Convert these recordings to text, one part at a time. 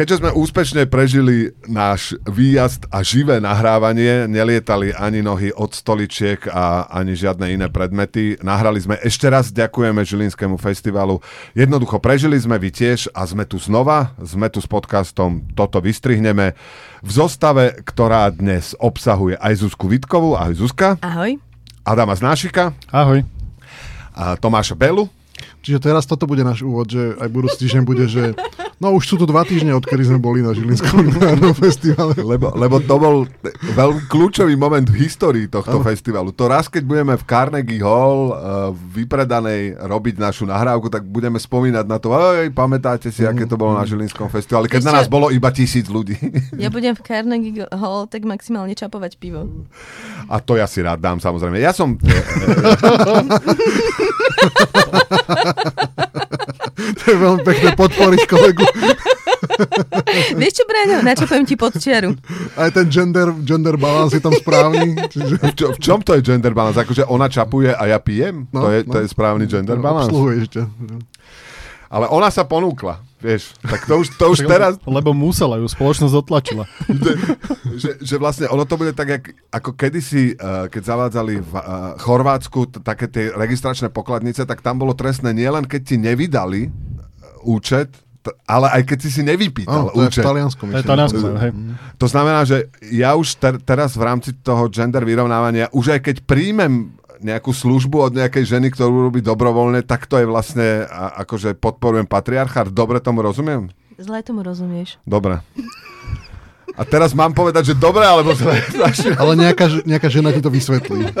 keďže sme úspešne prežili náš výjazd a živé nahrávanie, nelietali ani nohy od stoličiek a ani žiadne iné predmety, nahrali sme ešte raz, ďakujeme Žilinskému festivalu. Jednoducho prežili sme, vy tiež a sme tu znova, sme tu s podcastom Toto vystrihneme v zostave, ktorá dnes obsahuje aj Zuzku Vitkovú, ahoj Zuzka. Ahoj. Adama Znášika. Ahoj. A Tomáša Belu. Čiže teraz toto bude náš úvod, že aj budúci týždeň bude, že no už sú tu dva týždne, odkedy sme boli na Žilinskom literárnom festivale. Lebo, lebo to bol veľmi kľúčový moment v histórii tohto ano. festivalu. To raz, keď budeme v Carnegie Hall uh, vypredanej robiť našu nahrávku, tak budeme spomínať na to, aj pamätáte si, aké to bolo na Žilinskom festivale, keď Ešte... na nás bolo iba tisíc ľudí. Ja budem v Carnegie Hall tak maximálne čapovať pivo. A to ja si rád dám, samozrejme. Ja som... to je veľmi pekné podporiť kolegu. Vieš čo, Braňo, načapujem ti pod čiaru. Aj ten gender, gender balance je tam správny. Čiže... V, čo, v čom to je gender balance? Akože ona čapuje a ja pijem? No, to, je, no, to je správny gender no, balance? Obsluhuješ ťa. Ale ona sa ponúkla, vieš. Tak to už, to už teraz... Lebo musela, ju spoločnosť otlačila. že, že vlastne ono to bude tak, jak, ako kedysi, uh, keď zavádzali v uh, Chorvátsku t- také tie registračné pokladnice, tak tam bolo trestné nielen, keď ti nevydali uh, účet, t- ale aj keď si si nevypýtal oh, to účet. Je v Taliansku, myslím. To je Taliansku, hej. To znamená, že ja už ter- teraz v rámci toho gender vyrovnávania, už aj keď príjmem nejakú službu od nejakej ženy, ktorú robí dobrovoľne, tak to je vlastne, a, akože podporujem patriarchát. Dobre tomu rozumiem? Zle tomu rozumieš. Dobre. A teraz mám povedať, že dobre, alebo zle? Ale nejaká, nejaká žena ti to vysvetlí.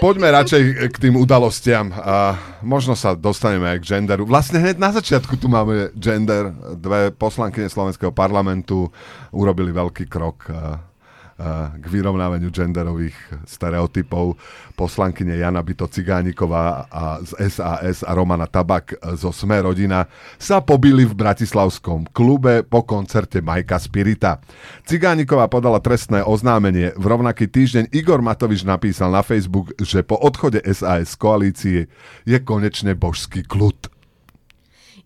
Poďme radšej k tým udalostiam. A možno sa dostaneme aj k genderu. Vlastne hneď na začiatku tu máme gender. Dve poslankyne Slovenského parlamentu urobili veľký krok k vyrovnávaniu genderových stereotypov. Poslankyne Jana Byto Cigániková a z SAS a Romana Tabak zo Sme rodina sa pobili v bratislavskom klube po koncerte Majka Spirita. Cigániková podala trestné oznámenie. V rovnaký týždeň Igor Matovič napísal na Facebook, že po odchode SAS koalície je konečne božský kľud.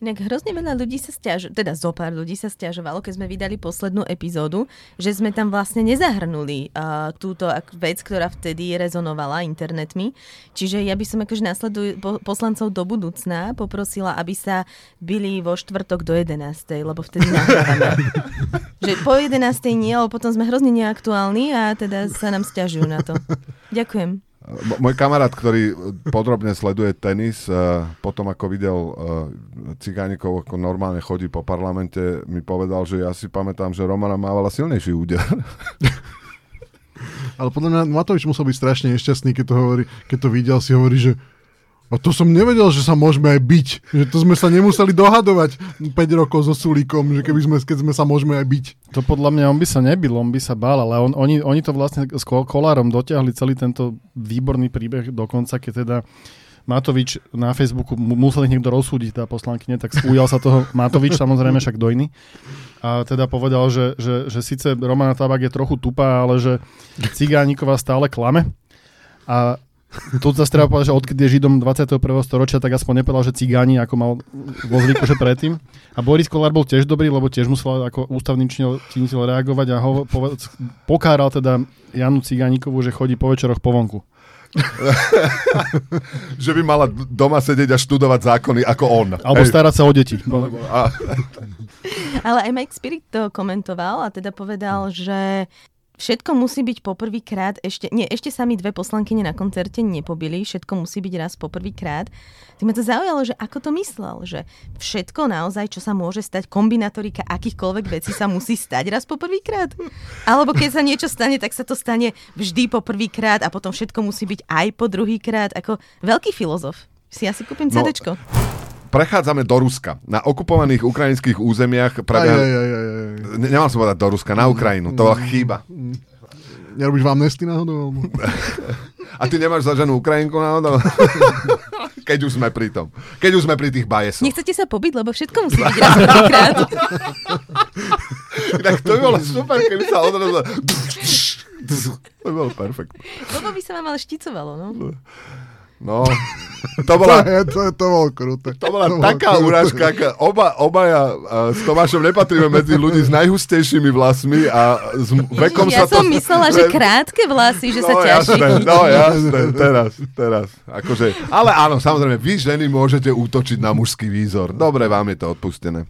Inak hrozne veľa ľudí sa stiažovalo, teda zo pár ľudí sa stiažovalo, keď sme vydali poslednú epizódu, že sme tam vlastne nezahrnuli uh, túto vec, ktorá vtedy rezonovala internetmi. Čiže ja by som akože následuj po, poslancov do budúcna poprosila, aby sa byli vo štvrtok do 11. lebo vtedy nahrávame. že po 11. nie, ale potom sme hrozne neaktuálni a teda sa nám stiažujú na to. Ďakujem. Môj kamarát, ktorý podrobne sleduje tenis, potom ako videl Cigánikov, ako normálne chodí po parlamente, mi povedal, že ja si pamätám, že Romana mávala silnejší úder. Ale podľa mňa Matovič musel byť strašne nešťastný, keď to, hovorí, keď to videl, si hovorí, že a to som nevedel, že sa môžeme aj byť. Že to sme sa nemuseli dohadovať 5 rokov so Sulíkom, že keby sme, keď sme sa môžeme aj byť. To podľa mňa on by sa nebil, on by sa bál, ale on, oni, oni to vlastne s Kolárom dotiahli celý tento výborný príbeh dokonca, keď teda Matovič na Facebooku musel niekto rozsúdiť, tá poslankyne, tak ujal sa toho Matovič, samozrejme však dojný. A teda povedal, že, že, že síce Romana Tabak je trochu tupá, ale že Cigániková stále klame. A tu zase treba povedať, že odkedy je Židom 21. storočia, tak aspoň nepovedal, že cigáni, ako mal vo zvyku, že predtým. A Boris Kolár bol tiež dobrý, lebo tiež musel ako ústavný činiteľ reagovať a ho poved- pokáral teda Janu Cigánikovú, že chodí po večeroch po vonku. že by mala doma sedieť a študovať zákony ako on. Alebo Hej. starať sa o deti. Ale aj Mike Spirit to komentoval a teda povedal, že Všetko musí byť poprvýkrát, ešte, nie, ešte sa mi dve poslankyne na koncerte nepobili, všetko musí byť raz poprvýkrát. Tak ma to zaujalo, že ako to myslel, že všetko naozaj, čo sa môže stať, kombinatorika akýchkoľvek vecí sa musí stať raz poprvýkrát? Alebo keď sa niečo stane, tak sa to stane vždy poprvýkrát a potom všetko musí byť aj po druhýkrát, ako veľký filozof. Si asi kúpim no, CDčko prechádzame do Ruska. Na okupovaných ukrajinských územiach prebieha... Aj, aj, aj, aj. Ne, nemal som povedať do Ruska, na Ukrajinu. To bola chyba. Nerobíš vám nesty náhodou? A ty nemáš za ženu Ukrajinku náhodou? Keď už sme pri tom. Keď už sme pri tých bajesoch. Nechcete sa pobiť, lebo všetko musí byť raz prvýkrát. tak to by bolo super, keby sa odrazu... To by bolo perfektné. Lebo by sa vám ale šticovalo, no. No, to bola, To, je, to, je, to bolo kruté. to bola bolo taká kruté. urážka, aká oba, obaja a, s Tomášom nepatríme medzi ľudí s najhustejšími vlasmi a s vekom ja sa to... som myslela, že krátke vlasy, že sa no, ťaží. jasné, no jasné, teraz, teraz. Akože, ale áno, samozrejme, vy ženy môžete útočiť na mužský výzor. Dobre, vám je to odpustené.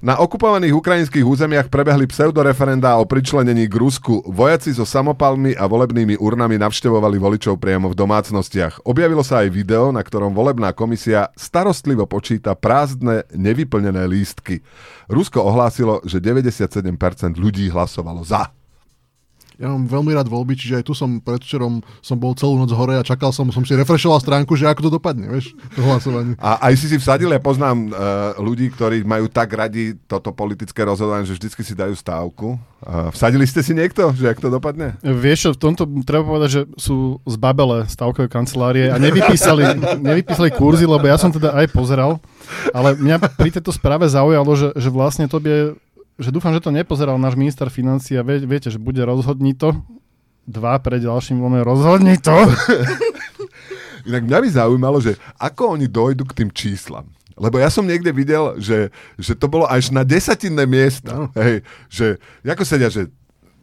Na okupovaných ukrajinských územiach prebehli pseudoreferendá o pričlenení k Rusku. Vojaci so samopalmi a volebnými urnami navštevovali voličov priamo v domácnostiach. Objavilo sa aj video, na ktorom volebná komisia starostlivo počíta prázdne, nevyplnené lístky. Rusko ohlásilo, že 97% ľudí hlasovalo za. Ja mám veľmi rád voľby, čiže aj tu som predvčerom som bol celú noc hore a čakal som, som si refreshoval stránku, že ako to dopadne, vieš, to hlasovanie. A aj si si vsadil, ja poznám uh, ľudí, ktorí majú tak radi toto politické rozhodovanie, že vždycky si dajú stávku. Uh, vsadili ste si niekto, že ak to dopadne? Vieš čo, v tomto treba povedať, že sú zbabele stavkové kancelárie a nevypísali, nevypísali kurzy, lebo ja som teda aj pozeral, ale mňa pri tejto správe zaujalo, že, že vlastne to by že dúfam, že to nepozeral náš minister financí a vie, viete, že bude rozhodni to. Dva pre ďalším voľme rozhodni to. Inak mňa by zaujímalo, že ako oni dojdu k tým číslam. Lebo ja som niekde videl, že, že to bolo až na desatinné miesta. No. Hej, že ako sedia, že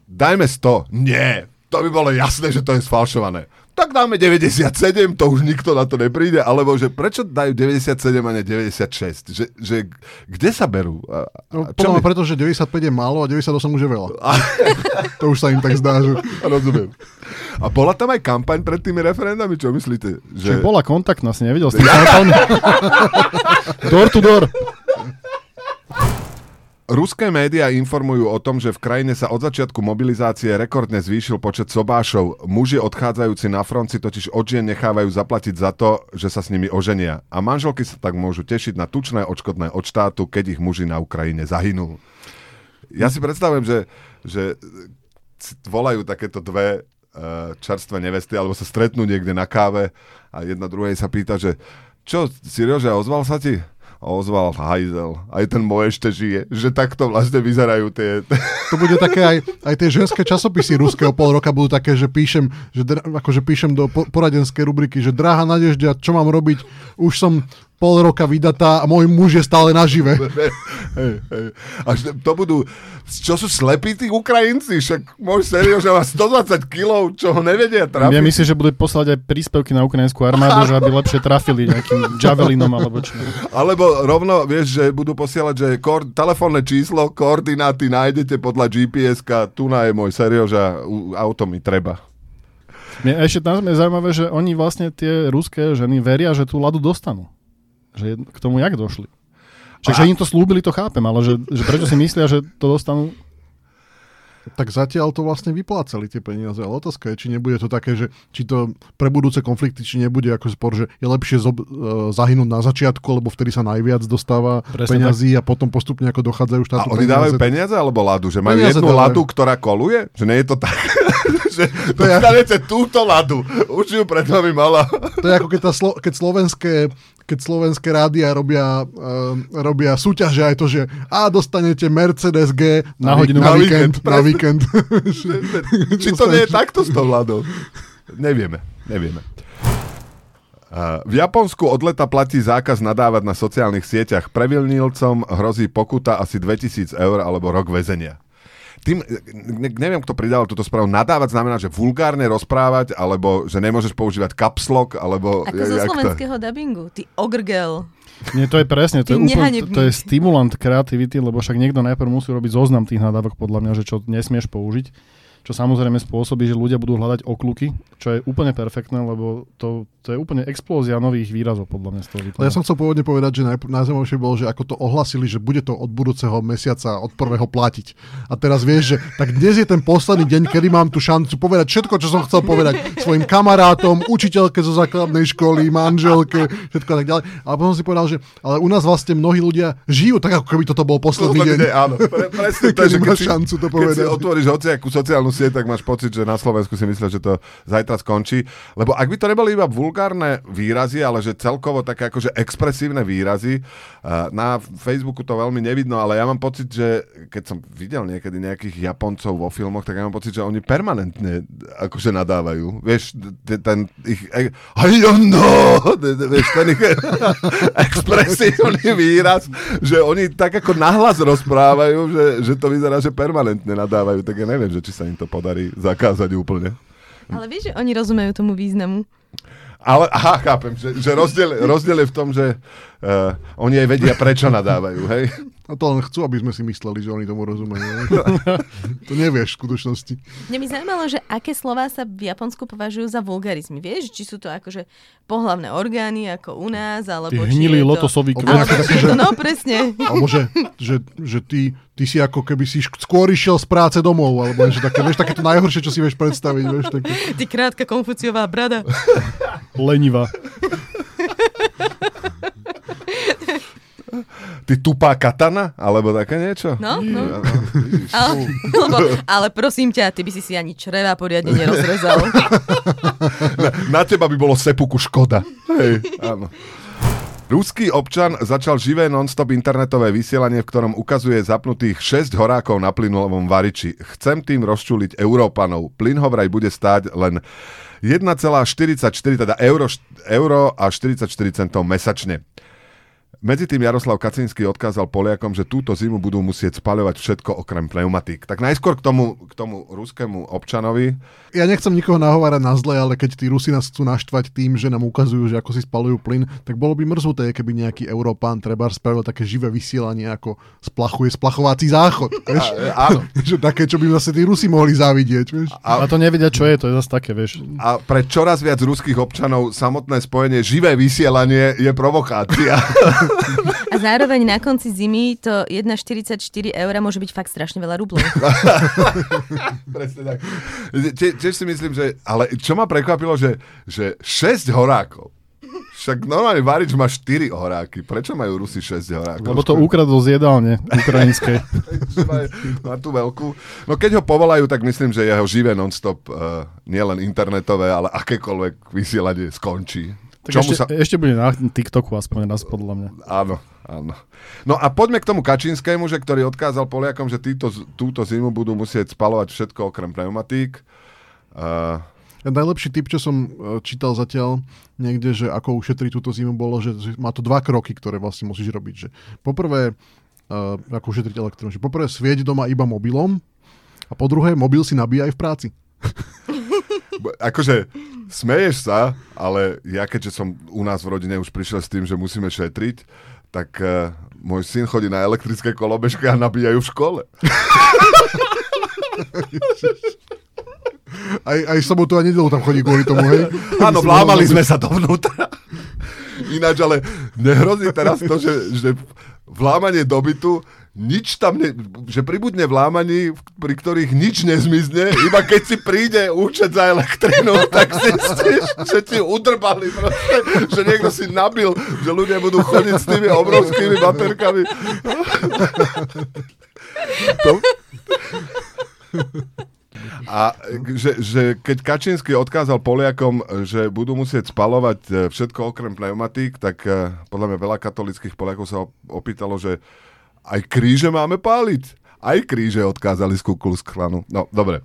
dajme 100. Nie, to by bolo jasné, že to je sfalšované. Tak dáme 97, to už nikto na to nepríde, alebo že prečo dajú 97 a ne 96? Že, že kde sa berú? A, No, a podľa mňa preto, že 95 je málo a 98 už je veľa. to už sa im tak zdá, že... Rozumiem. A bola tam aj kampaň pred tými referendami, čo myslíte? Že Že... bola kontaktná, si nevidel s tým samopalmi? door to door. Ruské médiá informujú o tom, že v krajine sa od začiatku mobilizácie rekordne zvýšil počet sobášov. Muži odchádzajúci na front si totiž od žien nechávajú zaplatiť za to, že sa s nimi oženia. A manželky sa tak môžu tešiť na tučné odškodné od štátu, keď ich muži na Ukrajine zahynú. Ja si predstavujem, že, že volajú takéto dve uh, čerstvé nevesty, alebo sa stretnú niekde na káve a jedna druhej sa pýta, že čo, Siriože, ozval sa ti? Ozval hajzel. Aj ten môj ešte žije. Že takto vlastne vyzerajú tie... To bude také aj, aj tie ženské časopisy ruského pol roka budú také, že píšem, že akože píšem do po, poradenskej rubriky, že drahá Nadeždia, čo mám robiť? Už som pol roka vydatá a môj muž je stále nažive. hej, hej. Až to budú... Čo sú slepí tí Ukrajinci? Však môj Seriože má 120 kilov, čo ho nevedia trafiť. Ja myslím, že budú poslať aj príspevky na ukrajinskú armádu, že aby lepšie trafili nejakým javelinom alebo čo. Alebo rovno, vieš, že budú posielať, že koor- telefónne číslo, koordináty nájdete podľa GPS-ka, tu na je môj Serioža, u- auto mi treba. Mne ešte tam je zaujímavé, že oni vlastne tie ruské ženy veria, že tú ladu dostanú. Že k tomu jak došli. Že im to slúbili, to chápem, ale že, že prečo si myslia, že to dostanú Tak zatiaľ to vlastne vyplácali tie peniaze, ale otázka je, či nebude to také, že či to pre budúce konflikty, či nebude ako spor, že je lepšie zob, uh, zahynúť na začiatku, lebo vtedy sa najviac dostáva Presne peňazí a potom postupne ako dochádzajú A štátu oni dávajú peniaze alebo ladu? Že majú Peniaze jednu dávajú. ladu, ktorá koluje? Že nie je to tak? že To je- dostanete túto ladu. Už ju pred vami mala. To je ako keď, tá Slo- keď slovenské keď slovenské rádia robia, uh, robia súťaže aj to, že a dostanete Mercedes G Na ví- hodinu. na Na víkend. víkend, Na víkend. Či to nie je takto s tou ladou? Nevieme, nevieme. Uh, v Japonsku od leta platí zákaz nadávať na sociálnych sieťach. Previlnilcom hrozí pokuta asi 2000 eur alebo rok väzenia. Tým, ne, neviem, kto pridal túto správu. Nadávať znamená, že vulgárne rozprávať, alebo že nemôžeš používať kapslok, alebo... Ako zo jak to- slovenského dabingu. Ty ogrgel. Nie, to je presne, to je, úplne, to je stimulant kreativity, lebo však niekto najprv musí robiť zoznam tých nadávok, podľa mňa, že čo nesmieš použiť. Čo samozrejme spôsobí, že ľudia budú hľadať okluky, čo je úplne perfektné, lebo to, to je úplne explózia nových výrazov, podľa mňa z toho Ale vyplýva. ja som chcel pôvodne povedať, že najp- najzaujímavšie bolo, že ako to ohlasili, že bude to od budúceho mesiaca, od prvého platiť. A teraz vieš, že tak dnes je ten posledný deň, kedy mám tú šancu povedať všetko, čo som chcel povedať svojim kamarátom, učiteľke zo základnej školy, manželke, všetko a tak ďalej. Ale potom si povedal, že ale u nás vlastne mnohí ľudia žijú tak, ako keby toto bol posledný deň. Posledný deň, áno. Pre, presne to, že keď šancu to keď si otvoríš hociakú sociálnu musieť, tak máš pocit, že na Slovensku si myslia, že to zajtra skončí. Lebo ak by to neboli iba vulgárne výrazy, ale že celkovo také akože expresívne výrazy, uh, na Facebooku to veľmi nevidno, ale ja mám pocit, že keď som videl niekedy nejakých Japoncov vo filmoch, tak ja mám pocit, že oni permanentne akože nadávajú. Vieš, ten ich... t- Vieš, ten ich expresívny výraz, že oni tak ako nahlas rozprávajú, že, že to vyzerá, že permanentne nadávajú, tak ja neviem, že či sa im to podarí zakázať úplne. Ale vieš, že oni rozumejú tomu významu. Ale, aha, chápem, že, že rozdiel, rozdiel je v tom, že uh, oni aj vedia, prečo nadávajú, hej? A to len chcú, aby sme si mysleli, že oni tomu rozumejú. to nevieš v skutočnosti. Mňa by zaujímalo, že aké slová sa v Japonsku považujú za vulgarizmy. Vieš, či sú to akože pohlavné orgány ako u nás, alebo Ty či hnilý je to... lotosový Alebo kvet. Či je to, no presne. Alebo že, že, že ty, ty si ako keby si skôr išiel z práce domov, alebo že také, vieš, také to najhoršie, čo si vieš predstaviť. Vieš, také. Ty krátka konfuciová brada. Lenivá. Ty tupá katana? Alebo také niečo? No, no. Ja, no. Ale, lebo, ale prosím ťa, ty by si si ani čreva poriadne nerozrezal. Na teba by bolo sepuku škoda. Hej, áno. Ruský občan začal živé non-stop internetové vysielanie, v ktorom ukazuje zapnutých 6 horákov na plynulovom variči. Chcem tým rozčuliť Európanov. Plyn ho vraj bude stáť len 1,44 teda euro, euro a 44 centov mesačne. Medzi tým Jaroslav Kacinský odkázal Poliakom, že túto zimu budú musieť spaľovať všetko okrem pneumatík. Tak najskôr k tomu, k tomu ruskému občanovi. Ja nechcem nikoho nahovárať na zle, ale keď tí Rusi nás chcú naštvať tým, že nám ukazujú, že ako si spalujú plyn, tak bolo by mrznuté, keby nejaký Európán treba spravil také živé vysielanie, ako splachuje splachovací záchod. Vieš? A, áno. že také, čo by zase tí Rusi mohli závidieť. Vieš? A to nevedia, čo je, to je zase také, vieš. A pre čoraz viac ruských občanov samotné spojenie živé vysielanie je provokácia. A zároveň na konci zimy to 1,44 eur môže byť fakt strašne veľa rublov. Presne tak. Tie, tiež si myslím, že... Ale čo ma prekvapilo, že, že 6 horákov. Však normálne varič má 4 horáky. Prečo majú Rusi 6 horákov? Lebo to ukradol z jedálne ukrajinskej. má, má tú veľkú. No keď ho povolajú, tak myslím, že jeho živé non-stop uh, nielen internetové, ale akékoľvek vysielanie skončí. Tak Čomu ešte, sa... ešte bude na TikToku aspoň raz podľa mňa. Áno, áno. No a poďme k tomu Kačinskému, že ktorý odkázal Poliakom, že títo, túto zimu budú musieť spalovať všetko okrem pneumatík. Uh, najlepší tip, čo som e, čítal zatiaľ niekde, že ako ušetriť túto zimu, bolo, že, má to dva kroky, ktoré vlastne musíš robiť. Že poprvé, uh, ako ušetriť elektron, že poprvé svieť doma iba mobilom a po druhé, mobil si nabíjaj v práci. akože smeješ sa, ale ja keďže som u nás v rodine už prišiel s tým, že musíme šetriť, tak uh, môj syn chodí na elektrické kolobežke a nabíjajú v škole. Aj, aj sobotu a nedelu tam chodí kvôli tomu, hej? Áno, vlámali sme sa dovnútra. Ináč, ale nehrozí teraz to, že, že vlámanie do bytu, nič tam, ne, že pribudne vlámaní, pri ktorých nič nezmizne, iba keď si príde účet za elektrinu, tak zistíš, že ti udrbali proste, že niekto si nabil, že ľudia budú chodiť s tými obrovskými baterkami. To... A že, že keď Kačínsky odkázal Poliakom, že budú musieť spalovať e, všetko okrem pneumatík, tak e, podľa mňa veľa katolických Poliakov sa op- opýtalo, že aj kríže máme páliť. Aj kríže odkázali z Kukulus klanu. No, dobre.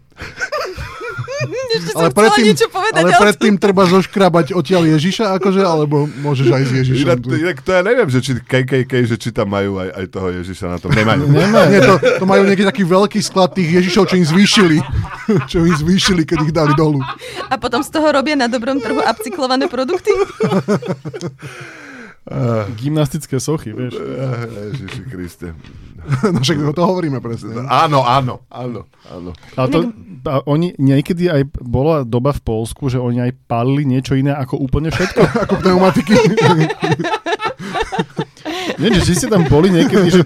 Ešte Ale predtým, niečo povedať. ale ale predtým treba zoškrabať odtiaľ Ježiša, akože, alebo môžeš aj s Ježišom. Inak, to ja neviem, že či KKK, že či tam majú aj, aj toho Ježiša na tom. Nemajú. Nie, to, to majú nejaký taký veľký sklad tých Ježišov, čo im zvýšili. čo im zvýšili, keď ich dali dolu. A potom z toho robia na dobrom trhu upcyklované produkty? Gymnastické sochy, vieš. Ježiši Kriste. No však to hovoríme presne. Áno, áno, áno, áno. A to, a oni niekedy aj bola doba v Polsku, že oni aj palili niečo iné ako úplne všetko. Ako pneumatiky. Nie, že či ste tam boli niekedy, že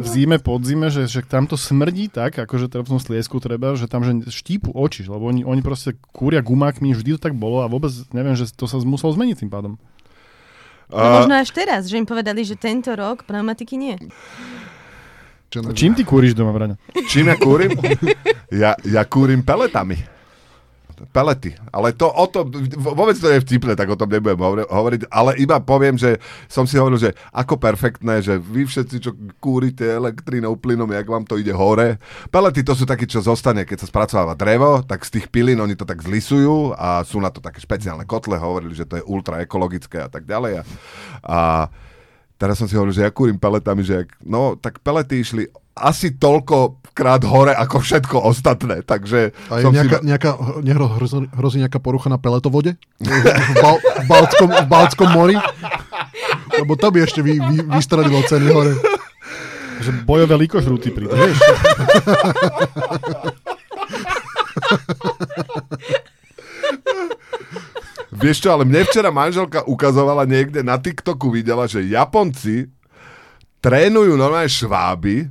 v zime, podzime, že, že tam to smrdí tak, akože teda v tom sliesku treba, že tam že štípu oči, lebo oni, oni proste kúria gumákmi, vždy to tak bolo a vôbec neviem, že to sa muselo zmeniť tým pádom. No možno až teraz, že im povedali, že tento rok pneumatiky nie. Čo Čím ty kúriš doma, Braňo? Čím ja kúrim? Ja, ja kúrim peletami. Pelety. Ale to o tom, vôbec to je vtipné, tak o tom nebudem hovor- hovoriť, ale iba poviem, že som si hovoril, že ako perfektné, že vy všetci, čo kúrite elektrínou, plynom, jak vám to ide hore. Pelety to sú takí, čo zostane, keď sa spracováva drevo, tak z tých pilín oni to tak zlisujú a sú na to také špeciálne kotle, hovorili, že to je ultra ekologické a tak ďalej. A, a teraz som si hovoril, že ja kúrim peletami, že jak, no tak pelety išli asi toľko krát hore ako všetko ostatné, takže A je som nejaká, si... nejaká, nehro, hrozí, hrozí nejaká porucha na peletovode? V, Bal, v, Balckom, v Balckom mori? Lebo to by ešte vy, vy, vystradilo ceny hore. Že bojové likožrúty príde, vieš? Vieš čo, ale mne včera manželka ukazovala niekde na TikToku, videla, že Japonci trénujú normálne šváby,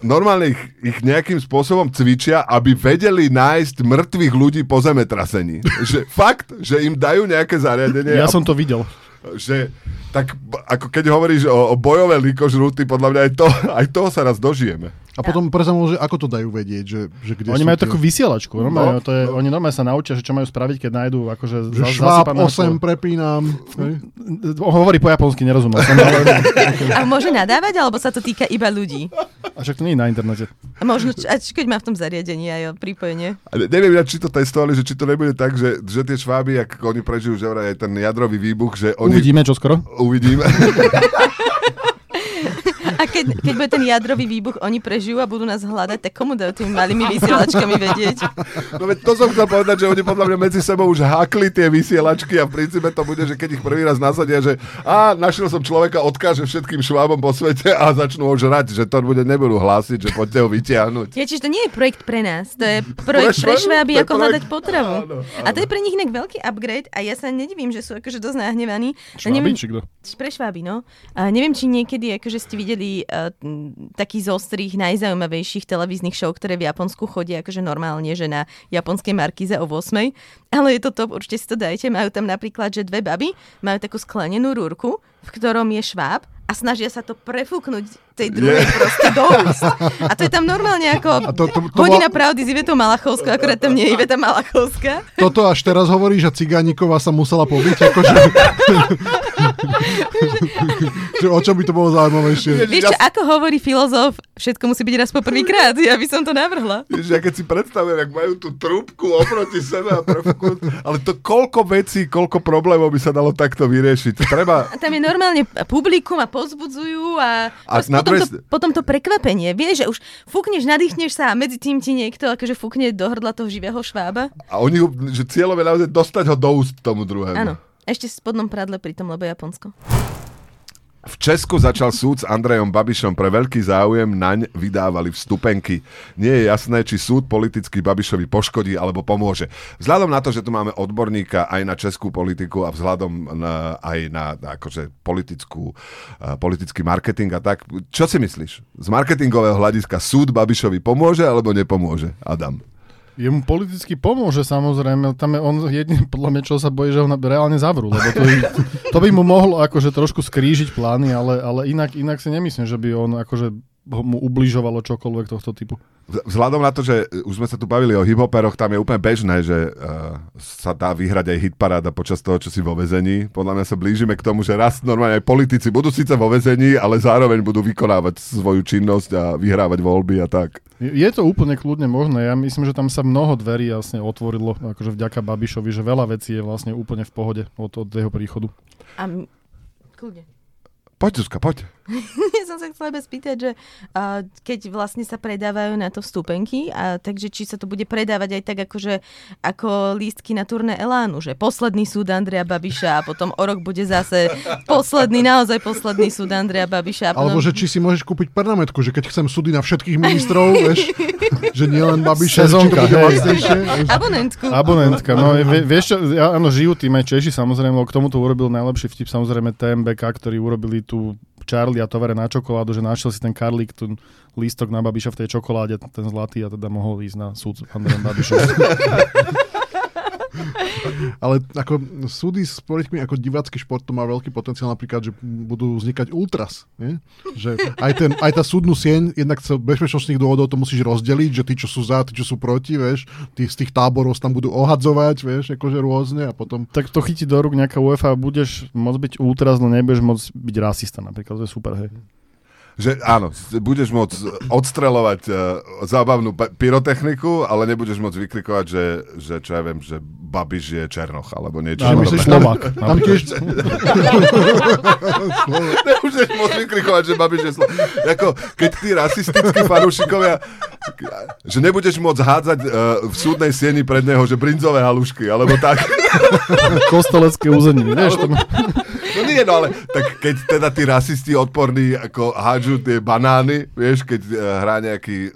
normálne ich, ich nejakým spôsobom cvičia, aby vedeli nájsť mŕtvych ľudí po zemetrasení. Že fakt, že im dajú nejaké zariadenie. Ja a- som to videl. že tak ako keď hovoríš o, o bojové likožrúty, podľa mňa aj, to, aj toho sa raz dožijeme. A potom prezamol, že ako to dajú vedieť, že, že kde Oni majú tie- takú vysielačku. Normálne, No, to je, Oni normálne sa naučia, že čo majú spraviť, keď nájdú akože že za- šváb zasypaného 8 človeka. prepínam. hovorí po japonsky, nerozumel som. Ale, A môže nadávať, alebo sa to týka iba ľudí? a však to nie je na internete. A možno, a keď má v tom zariadení aj pripojenie. A ne- neviem či to testovali, že či to nebude tak, že, že tie šváby, ak oni prežijú, že aj ten jadrový výbuch, že oni... Uvidíme čo skoro. Uvidíme. A keď, keď bude ten jadrový výbuch, oni prežijú a budú nás hľadať, tak komu dajú tými malými vysielačkami vedieť? No veď to som chcel povedať, že oni podľa mňa medzi sebou už hákli tie vysielačky a v princípe to bude, že keď ich prvý raz nasadia, že a našiel som človeka, odkáže všetkým švábom po svete a začnú ho žrať, že to bude nebudú hlásiť, že poďte ho vytiahnuť. Je, čiže to nie je projekt pre nás, to je projekt Pre pre šváby? ako projekt- hľadať potravu. Áno, A to je pre nich inak veľký upgrade a ja sa nedivím, že sú akože dosť nahnevaní. A Šváby, neviem, či kto? pre šváby, no. A neviem, či niekedy akože ste videli uh, taký z ostrých najzaujímavejších televíznych show, ktoré v Japonsku chodia akože normálne, že na japonskej markize o 8. Ale je to top, určite si to dajte. Majú tam napríklad, že dve baby majú takú sklenenú rúrku, v ktorom je šváb a snažia sa to prefúknuť tej druhej Je. proste do úst. A to je tam normálne ako A to- to- to hodina bola- pravdy s Ivetou Malachovskou, akorát tam nie je Iveta Malachovská. Toto až teraz hovoríš, že Cigániková sa musela pobiť, akože... že o čo by to bolo zaujímavejšie? Vieš čo, ako hovorí filozof, všetko musí byť raz po prvýkrát. Ja by som to navrhla. Vieš, ja keď si predstavujem, ak majú tú trúbku oproti sebe a prefúknú, ale to koľko vecí, koľko problémov by sa dalo takto vyriešiť. Treba, A tam je normálne publikum a pozbudzujú a, A na potom, to, potom to prekvapenie. Vieš, že už fúkneš, nadýchneš sa a medzi tým ti niekto akože fúkne do hrdla toho živého švába. a oni, ho- že cieľom je naozaj dostať ho do úst tomu druhému. Áno. Ešte v spodnom pradle pri tom, lebo Japonsko. V Česku začal súd s Andrejom Babišom pre veľký záujem, naň vydávali vstupenky. Nie je jasné, či súd politicky Babišovi poškodí alebo pomôže. Vzhľadom na to, že tu máme odborníka aj na českú politiku a vzhľadom na, aj na, akože politickú, politický marketing a tak, čo si myslíš? Z marketingového hľadiska súd Babišovi pomôže alebo nepomôže? Adam. Jemu politicky pomôže samozrejme, tam je on jedine podľa mňa, čo sa bojí, že ho reálne zavrú, lebo to, by- to by mu mohlo akože trošku skrížiť plány, ale, ale inak, inak si nemyslím, že by on akože mu ubližovalo čokoľvek tohto typu. Vz- Vzhľadom na to, že už sme sa tu bavili o hiphoperoch, tam je úplne bežné, že uh, sa dá vyhrať aj hitparáda počas toho, čo si vo vezení. Podľa mňa sa blížime k tomu, že raz normálne aj politici budú síce vo vezení, ale zároveň budú vykonávať svoju činnosť a vyhrávať voľby a tak. Je je to úplne kľudne možné. Ja myslím, že tam sa mnoho dverí jasne otvorilo, akože vďaka Babišovi, že veľa vecí je vlastne úplne v pohode od, od jeho príchodu. A m- kľudne. Poď, Zuzka, poď. Ja som sa chcela iba spýtať, že uh, keď vlastne sa predávajú na to vstupenky, a takže či sa to bude predávať aj tak akože ako lístky na turné Elánu, že posledný súd Andreja Babiša a potom o rok bude zase posledný, naozaj posledný súd Andreja Babiša. A potom... Alebo že či si môžeš kúpiť pernametku, že keď chcem súdy na všetkých ministrov, vieš, že nie len Babiša, že či to Sezónka, bude. Abonentku. Abonentka, no vie, vieš čo, ja, áno, žijú tým aj Češi samozrejme, k tomuto urobil najlepší vtip samozrejme TMBK, ktorí urobili tú Charlie a tovare na čokoládu, že našiel si ten Karlík, tu lístok na Babiša v tej čokoláde, ten zlatý a teda mohol ísť na súd s Andrejom Babišom. Ale ako súdy s politikmi ako divácky šport to má veľký potenciál napríklad, že budú vznikať ultras. Nie? Že aj, ten, aj tá súdnu sieň, jednak z bezpečnostných dôvodov to musíš rozdeliť, že tí, čo sú za, tí, čo sú proti, vieš, tí z tých táborov sa tam budú ohadzovať, vieš, akože rôzne a potom... Tak to chytí do rúk nejaká UEFA a budeš môcť byť ultras, no nebudeš môcť byť rasista napríklad, to je super, hej. Že áno, budeš môcť odstrelovať uh, zábavnú pa- pyrotechniku, ale nebudeš môcť vykrikovať, že, že čo ja viem, že Babiš je Černoch, alebo niečo. Áno, myslíš. Slovák. Tam tiež... Nebudeš môcť vykrikovať, že Babiš je Slovák. Ako, keď tí rasistickí fanúšikovia, že nebudeš môcť hádzať uh, v súdnej sieni pred neho, že brinzové halušky, alebo tak. Kostolecké územie, vieš, to... No nie, no ale tak keď teda tí rasisti odporní ako hádžu tie banány, vieš, keď uh, hrá nejaký uh,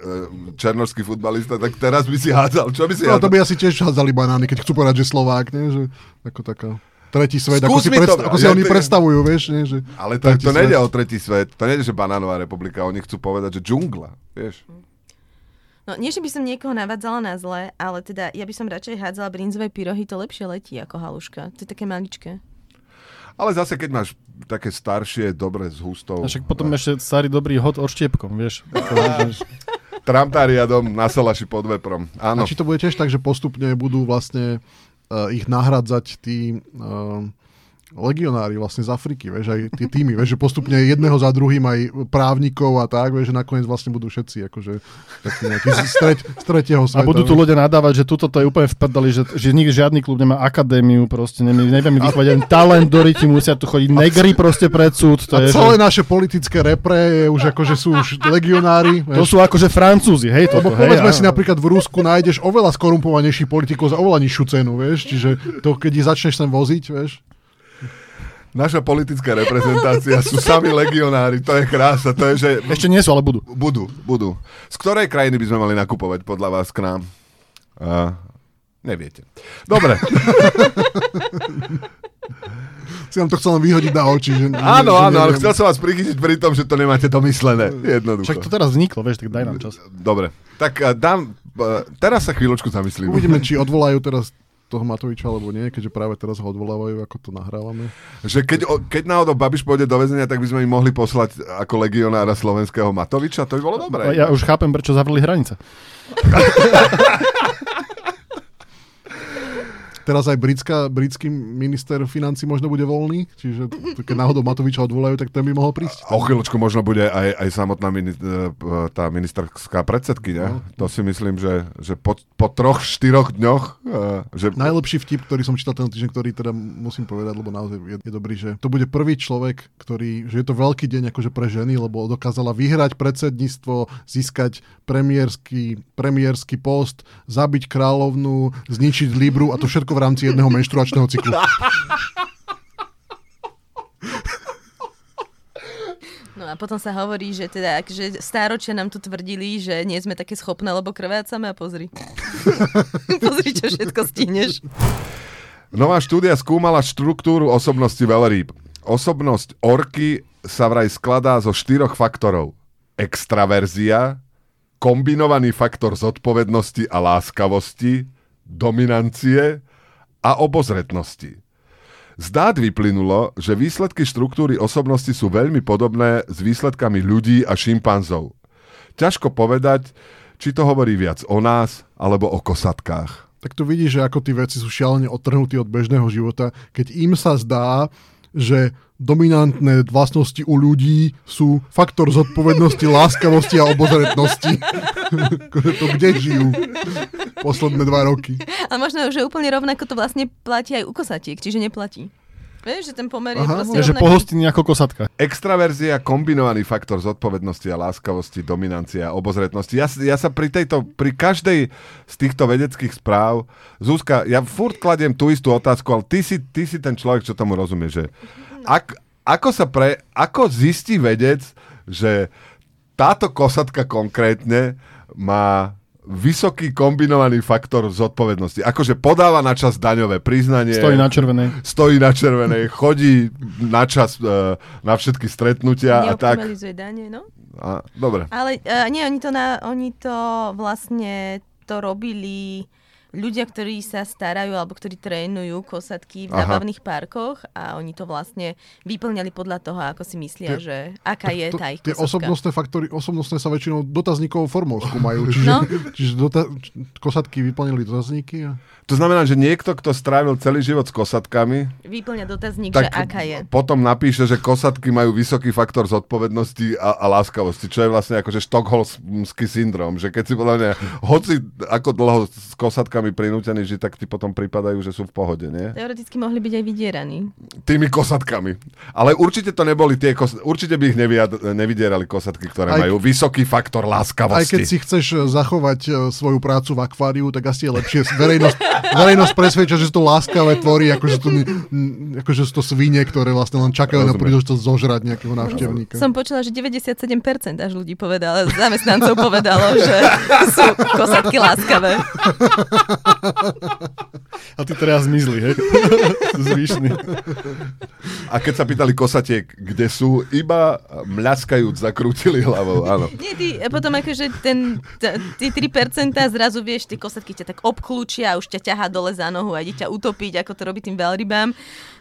černošský futbalista, tak teraz by si hádzal. Čo by si No to hádzal? by asi tiež hádzali banány, keď chcú povedať, že Slovák, nie? Že, ako taká tretí svet, ako Skús si, mi to, predsta- ako si ja oni to- predstavujú, vieš, nie? Že Ale to, to nejde o tretí svet, to nejde, že banánová republika, oni chcú povedať, že džungla, vieš. No, nie, že by som niekoho navádzala na zle, ale teda ja by som radšej hádzala brinzové pyrohy, to lepšie letí ako haluška. To je také maličké. Ale zase, keď máš také staršie, dobre s hustou, A však potom ešte starý dobrý hod vieš. Ako, vieš. Tramtáriadom na salaši pod veprom. A Áno. či to bude tiež tak, že postupne budú vlastne uh, ich nahradzať tí uh, legionári vlastne z Afriky, vieš, aj tie týmy, vieš, že postupne jedného za druhým aj právnikov a tak, vieš, že nakoniec vlastne budú všetci, akože takí nejakí z, z, treť, z tretieho A sveta. budú tu vieš. ľudia nadávať, že tuto to je úplne vprdali, že, že nikdy žiadny klub nemá akadémiu, proste nevie, nevie mi vychovať ani talent do ryti, musia tu chodiť negri proste pred súd. To, A je, celé že, naše politické repre je už akože sú už legionári. to Vieš. sú akože Francúzi, hej, Lebo toto, hej. povedzme áno. si napríklad v Rusku nájdeš oveľa skorumpovanejších politikov za oveľa nižšiu cenu, vieš, čiže to keď ich začneš sem voziť, vieš. Naša politická reprezentácia sú sami legionári, to je krása, to je, že Ešte nie sú, ale budú. budú, budú. Z ktorej krajiny by sme mali nakupovať podľa vás k nám? Uh, neviete. Dobre, Si nám to chcel vyhodiť na oči. Že, áno, že áno, ale chcel som vás prichytiť pri tom, že to nemáte domyslené. Jednoducho. Však to teraz vzniklo, vieš, tak daj nám čas. Dobre, tak uh, dám, uh, teraz sa chvíľočku zamyslím. Uvidíme, či odvolajú teraz toho Matoviča, alebo nie, keďže práve teraz ho odvolávajú, ako to nahrávame. Že keď, o, keď náhodou Babiš pôjde do väzenia, tak by sme im mohli poslať ako legionára slovenského Matoviča, to by bolo dobré. Ja už chápem, prečo zavreli hranice. Teraz aj britská, britský minister financí možno bude voľný, čiže keď náhodou Matoviča odvolajú, tak ten by mohol prísť. O chvíľočku možno bude aj, aj samotná mini, e, tá ministerská predsedkynia. To si myslím, že, že po, po troch, štyroch dňoch, e, že Najlepší vtip, ktorý som čítal ten týždeň, ktorý teda musím povedať, lebo naozaj je, je dobrý, že to bude prvý človek, ktorý, že je to veľký deň akože pre ženy, lebo dokázala vyhrať predsedníctvo, získať premiérsky, premiérsky post, zabiť kráľovnú, zničiť Libru a to všetko v rámci jedného menštruačného cyklu. No a potom sa hovorí, že teda, že stáročia nám tu tvrdili, že nie sme také schopné, lebo krvácame a pozri. pozri, čo všetko stihneš. nová štúdia skúmala štruktúru osobnosti veľrýb. Osobnosť orky sa vraj skladá zo štyroch faktorov. Extraverzia, kombinovaný faktor zodpovednosti a láskavosti, dominancie a obozretnosti. Z dát vyplynulo, že výsledky štruktúry osobnosti sú veľmi podobné s výsledkami ľudí a šimpanzov. Ťažko povedať, či to hovorí viac o nás alebo o kosatkách. tak tu vidíš, že ako tí veci sú šialene odtrhnutí od bežného života, keď im sa zdá, že dominantné vlastnosti u ľudí sú faktor zodpovednosti, láskavosti a obozretnosti. To kde žijú posledné dva roky. Ale možno, že úplne rovnako to vlastne platí aj u kosatiek, čiže neplatí. Vieš, že ten pomer je Aha, proste Je, že rovnaký. pohostinný ako kosatka. Extraverzia, kombinovaný faktor zodpovednosti a láskavosti, dominancia a obozretnosti. Ja, ja sa pri tejto, pri každej z týchto vedeckých správ, Zuzka, ja furt kladiem tú istú otázku, ale ty si, ty si ten človek, čo tomu rozumie, že ak, ako sa pre, ako zistí vedec, že táto kosatka konkrétne má vysoký kombinovaný faktor zodpovednosti. Akože podáva na čas daňové priznanie. Stojí na červenej. stojí na červenej, chodí na čas e, na všetky stretnutia a tak. Dane, no. A, dobre. Ale uh, nie, oni to, na, oni to vlastne to robili ľudia, ktorí sa starajú alebo ktorí trénujú kosatky v Aha. zábavných parkoch a oni to vlastne vyplňali podľa toho, ako si myslia, Tie- že aká je To- tá ich tie osobnostné faktory, osobnostné sa väčšinou dotazníkovou formou skúmajú. Čiže, No. čiže dota- kosatky vyplnili dotazníky a To znamená, že niekto, kto strávil celý život s kosatkami, Vyplňa dotazník, tak že aká je. potom napíše, že kosatky majú vysoký faktor zodpovednosti a, a láskavosti, čo je vlastne akože štokholmský syndrom, že keď si podľa mňa, hoci ako dlho s kosatkami prinútený žiť, tak ti potom pripadajú, že sú v pohode, nie? Teoreticky mohli byť aj vydieraní. Tými kosatkami. Ale určite to neboli tie kos... určite by ich neviad... nevydierali kosatky, ktoré Aj- majú vysoký faktor láskavosti. Aj keď si chceš e, zachovať e, svoju prácu v akváriu, tak asi je lepšie verejnosť, verejnosť presvedčia, že sú to láskavé tvory, ako že, to, ne- n- ako že sú to svine, ktoré vlastne len čakajú na Rozumiem. príležitosť zožrať nejakého návštevníka. Som počula, že 97% až ľudí povedalo, zamestnancov povedalo, že sú kosatky láskavé. A ty teraz zmizli, hej? Zvyšný. A keď sa pýtali kosatiek, kde sú, iba mľaskajúc zakrútili hlavou, áno. Nie, ty, potom akože ten, t- tie 3% zrazu vieš, tie kosatky ťa tak obklúčia a už ťa ťahá dole za nohu a ide ťa utopiť, ako to robí tým veľrybám.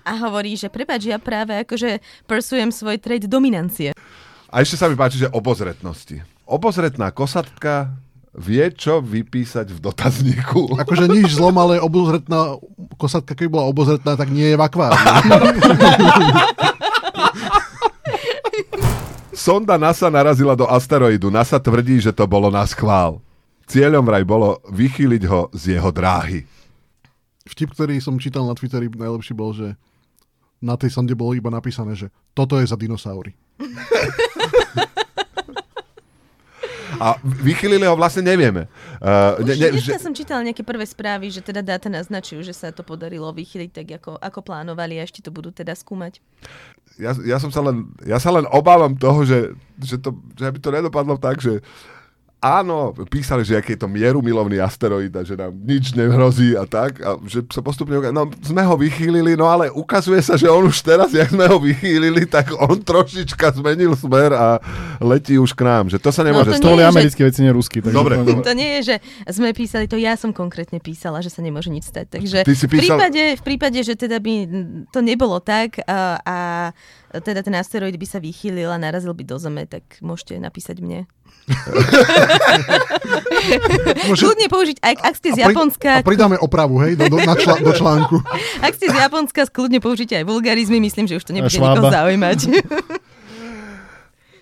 A hovorí, že prepáč, ja práve akože pursujem svoj trade dominancie. A ešte sa mi páči, že obozretnosti. Obozretná kosatka vie, čo vypísať v dotazníku. Akože nič zlom, ale obozretná kosatka, keby bola obozretná, tak nie je v akváriu. Sonda NASA narazila do asteroidu. NASA tvrdí, že to bolo na schvál. Cieľom vraj bolo vychýliť ho z jeho dráhy. Vtip, ktorý som čítal na Twitteri, najlepší bol, že na tej sonde bolo iba napísané, že toto je za dinosaury. A vychýlili ho vlastne nevieme. Uh, Už ne, ne, že, som čítala nejaké prvé správy, že teda dáta naznačujú, že sa to podarilo vychyliť tak, ako, ako plánovali a ešte to budú teda skúmať. ja, ja, som sa len, ja sa len obávam toho, že, že, to, že by to nedopadlo tak, že áno, písali, že aký je to mierumilovný asteroid a že nám nič nehrozí a tak, a že sa postupne, no sme ho vychýlili, no ale ukazuje sa, že on už teraz, jak sme ho vychýlili, tak on trošička zmenil smer a letí už k nám, že to sa nemôže to stať. To boli je, že- americké veci, nie ruský. Takže Dobre. to- To nie je, že sme písali, to ja som konkrétne písala, že sa nemôže nič stať. Takže Ty si v, písal- prípade, v prípade, že teda by to nebolo tak a, a teda ten asteroid by sa vychýlil a narazil by do Zeme, tak môžete napísať mne. Môže- Kľudne použiť, ak, ak ste z Japonska, A pridáme opravu, hej, do, do, na čla, do článku. ak ste z Japonska, kľudne použite aj vulgarizmy, myslím, že už to nebude nikoho zaujímať.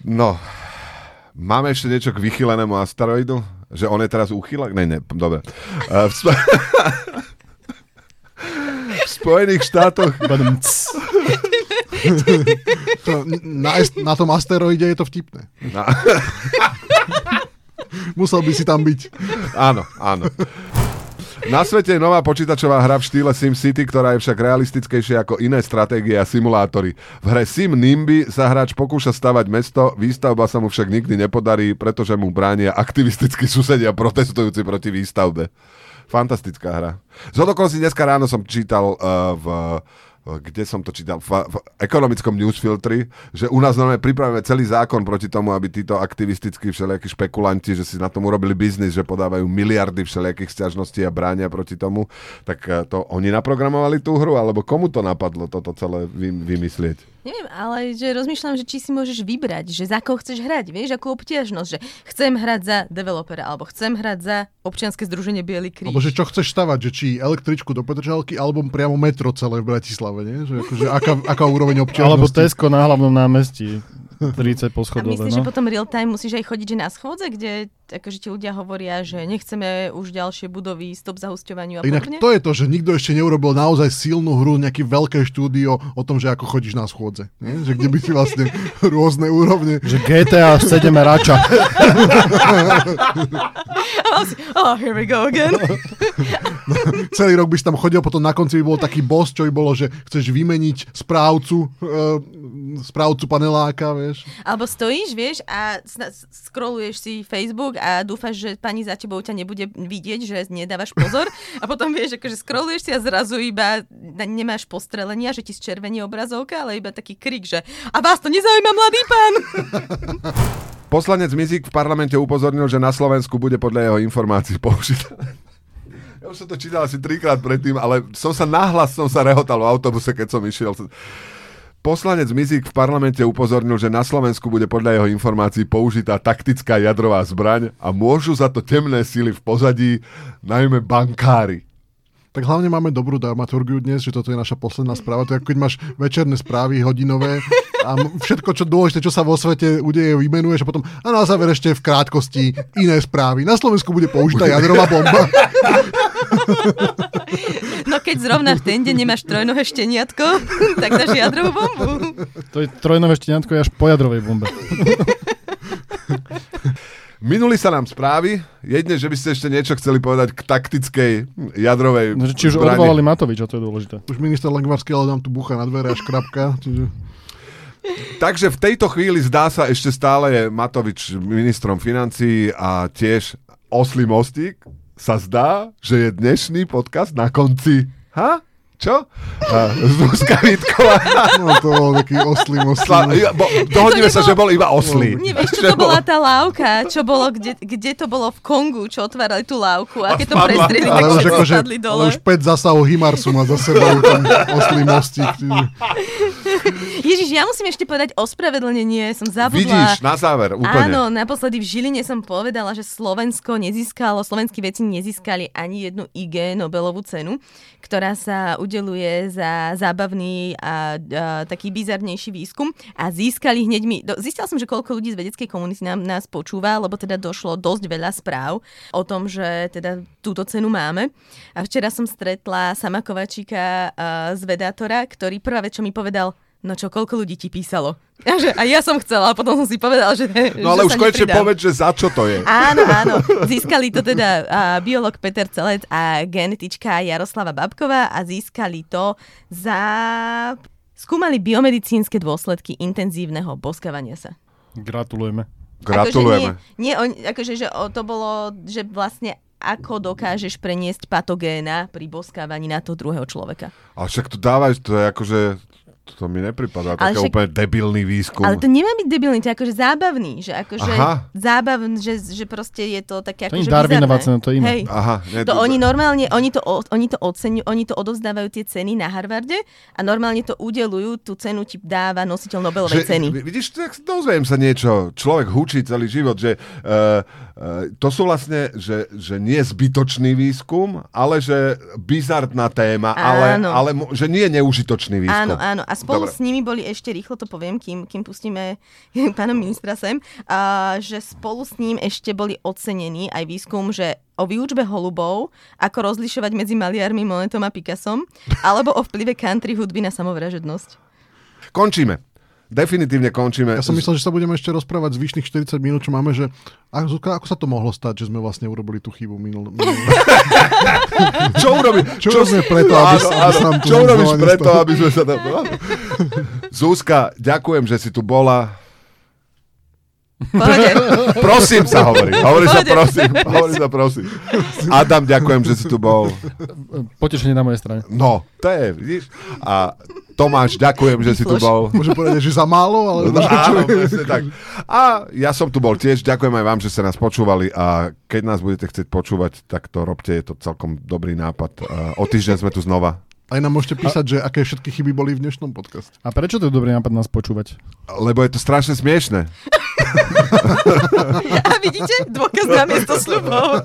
No, máme ešte niečo k vychylenému asteroidu? Že on je teraz úchylak? Ne, ne, dobre. Uh, v, sp- v Spojených štátoch. To, na, na tom asteroide je to vtipné. Na, Musel by si tam byť. áno, áno. Na svete je nová počítačová hra v štýle SimCity, ktorá je však realistickejšia ako iné stratégie a simulátory. V hre Sim Nimby sa hráč pokúša stavať mesto, výstavba sa mu však nikdy nepodarí, pretože mu bránia aktivistickí susedia protestujúci proti výstavbe. Fantastická hra. Z okolností dneska ráno som čítal uh, v kde som to čítal, v, v ekonomickom newsfiltri, že u nás normálne pripravíme celý zákon proti tomu, aby títo aktivistickí všelijakí špekulanti, že si na tom urobili biznis, že podávajú miliardy všelijakých sťažností a bránia proti tomu, tak eh, to oni naprogramovali tú hru, alebo komu to napadlo toto celé vy, vymyslieť? Neviem, ale že rozmýšľam, že či si môžeš vybrať, že za koho chceš hrať, vieš, akú obťažnosť, že chcem hrať za developera, alebo chcem hrať za občianske združenie Bielý kríž. Alebo že čo chceš stavať, že či električku do Petržalky, alebo priamo metro celé v Bratislave, nie? Že akože aká, aká úroveň občiažnosti. Alebo Tesco na hlavnom námestí. 30 A poschodové, myslíš, že no. potom real time musíš aj chodiť že na schôdze, kde akože ti ľudia hovoria, že nechceme už ďalšie budovy, stop zahusťovaniu a Inak podobne? to je to, že nikto ešte neurobil naozaj silnú hru, nejaké veľké štúdio o tom, že ako chodíš na schôdze. Nie? Že kde by si vlastne rôzne úrovne. Že GTA 7 rača. Oh, here we go again. Celý rok by si tam chodil, potom na konci by bol taký boss, čo by bolo, že chceš vymeniť správcu, e, správcu paneláka, vieš. Alebo stojíš, vieš, a scrolluješ si Facebook a dúfaš, že pani za tebou ťa nebude vidieť, že nedávaš pozor a potom vieš, akože scrolluješ si a zrazu iba nemáš postrelenia, že ti zčervení obrazovka, ale iba taký krik, že a vás to nezaujíma, mladý pán! Poslanec Mizik v parlamente upozornil, že na Slovensku bude podľa jeho informácií použitá Ja už som to čítal asi trikrát predtým, ale som sa nahlas som sa rehotal v autobuse, keď som išiel. Poslanec Mizik v parlamente upozornil, že na Slovensku bude podľa jeho informácií použitá taktická jadrová zbraň a môžu za to temné síly v pozadí, najmä bankári. Tak hlavne máme dobrú dramaturgiu dnes, že toto je naša posledná správa. To je ako keď máš večerné správy hodinové a všetko, čo dôležité, čo sa vo svete udeje, vymenuješ a potom a na záver ešte v krátkosti iné správy. Na Slovensku bude použitá jadrová bomba. No keď zrovna v ten deň nemáš trojnohé šteniatko, tak dáš jadrovú bombu. To je trojnové šteniatko až po jadrovej bombe. Minuli sa nám správy, jedne, že by ste ešte niečo chceli povedať k taktickej jadrovej no, Či už zbrani. odvolali Matoviča, to je dôležité. Už minister Lengvarský ale nám tu bucha na dvere a škrapka. Čiže... Takže v tejto chvíli zdá sa ešte stále je Matovič ministrom financií a tiež oslý mostík. Sa zdá, že je dnešný podcast na konci. Ha? Čo? Uh, Zuzka Vítková. No to bol taký oslý oslý. ja, bo, dohodnime sa, že bol iba oslý. Nie, vieš, čo to bola tá lávka, čo bolo, kde, kde to bolo v Kongu, čo otvárali tú lávku a keď to spadla. prestreli, tak Ale všetci akože, spadli ale dole. už 5 zasahov Himarsu má za sebou ten oslý mostík. Čiže... Ježiš, ja musím ešte povedať ospravedlnenie, som zabudla. Vidíš, na záver, úplne. Áno, naposledy v Žiline som povedala, že Slovensko nezískalo, slovenskí veci nezískali ani jednu IG Nobelovú cenu, ktorá sa udeluje za zábavný a, a taký bizarnejší výskum a získali hneď mi, zistila som, že koľko ľudí z vedeckej komunity nám, nás počúva, lebo teda došlo dosť veľa správ o tom, že teda túto cenu máme. A včera som stretla Sama Kovačíka z Vedátora, ktorý prvá vec, čo mi povedal, no čo, koľko ľudí ti písalo? A, že, a ja som chcela, a potom som si povedal, že No ale že už konečne povedz, že za čo to je. Áno, áno. Získali to teda a, biolog Peter Celec a genetička Jaroslava Babková a získali to za... Skúmali biomedicínske dôsledky intenzívneho boskávania sa. Gratulujeme. Gratulujeme. Akože nie, nie on, akože, že o, to bolo, že vlastne ako dokážeš preniesť patogéna pri boskávaní na toho druhého človeka. Ale však to dávaš, to je akože... To mi nepripadá Ale také však- úplne debilný výskum. Ale to nemá byť debilný, to je akože zábavný, že akože Aha. zábavný, že, že proste je to také To akože je Darwinová cena, to je iné. Hej. Aha, nie, To oni normálne, oni to, oni to oceňujú, oni to odovzdávajú tie ceny na Harvarde a normálne to udelujú, tú cenu ti dáva nositeľ Nobelovej ceny. vi- Vidíš, tak dozviem sa niečo. Človek hučí celý život, že uh, uh, to sú vlastne, že, že nie zbytočný výskum, ale že bizartná téma, ale, Áno. ale že nie neužitočný výskum. Áno, áno. A spolu Dobre. s nimi boli ešte, rýchlo to poviem, kým, kým pustíme pána ministra sem, a, že spolu s ním ešte boli ocenení aj výskum, že o výučbe holubov, ako rozlišovať medzi maliarmi Monetom a Picassom, alebo o vplyve country hudby na samovražednosť. Končíme. Definitívne končíme. Ja som myslel, že sa budeme ešte rozprávať zvyšných 40 minút, čo máme, že a, Zuzka, ako sa to mohlo stať, že sme vlastne urobili tú chybu minul... minul... Čo urobí? Čo robíme preto, aby- áno, áno. Čo urobíš preto, aby sme sa tam... Zúska, ďakujem, že si tu bola. Pohode. Prosím sa hovorí. Hovorí sa prosím. Hovorí sa prosím. Adam, ďakujem, že si tu bol. Potešenie na mojej strane. No, to je, vidíš? A Tomáš, ďakujem, že si tu bol. Môžem povedať, že za málo, ale... No, áno, tak. A ja som tu bol tiež. Ďakujem aj vám, že ste nás počúvali a keď nás budete chcieť počúvať, tak to robte. Je to celkom dobrý nápad. O týždeň sme tu znova. Aj nám môžete písať, že aké všetky chyby boli v dnešnom podcaste. A prečo to je dobrý nápad nás počúvať? Lebo je to strašne smiešne. A vidíte? Dôkaz na miesto slubov.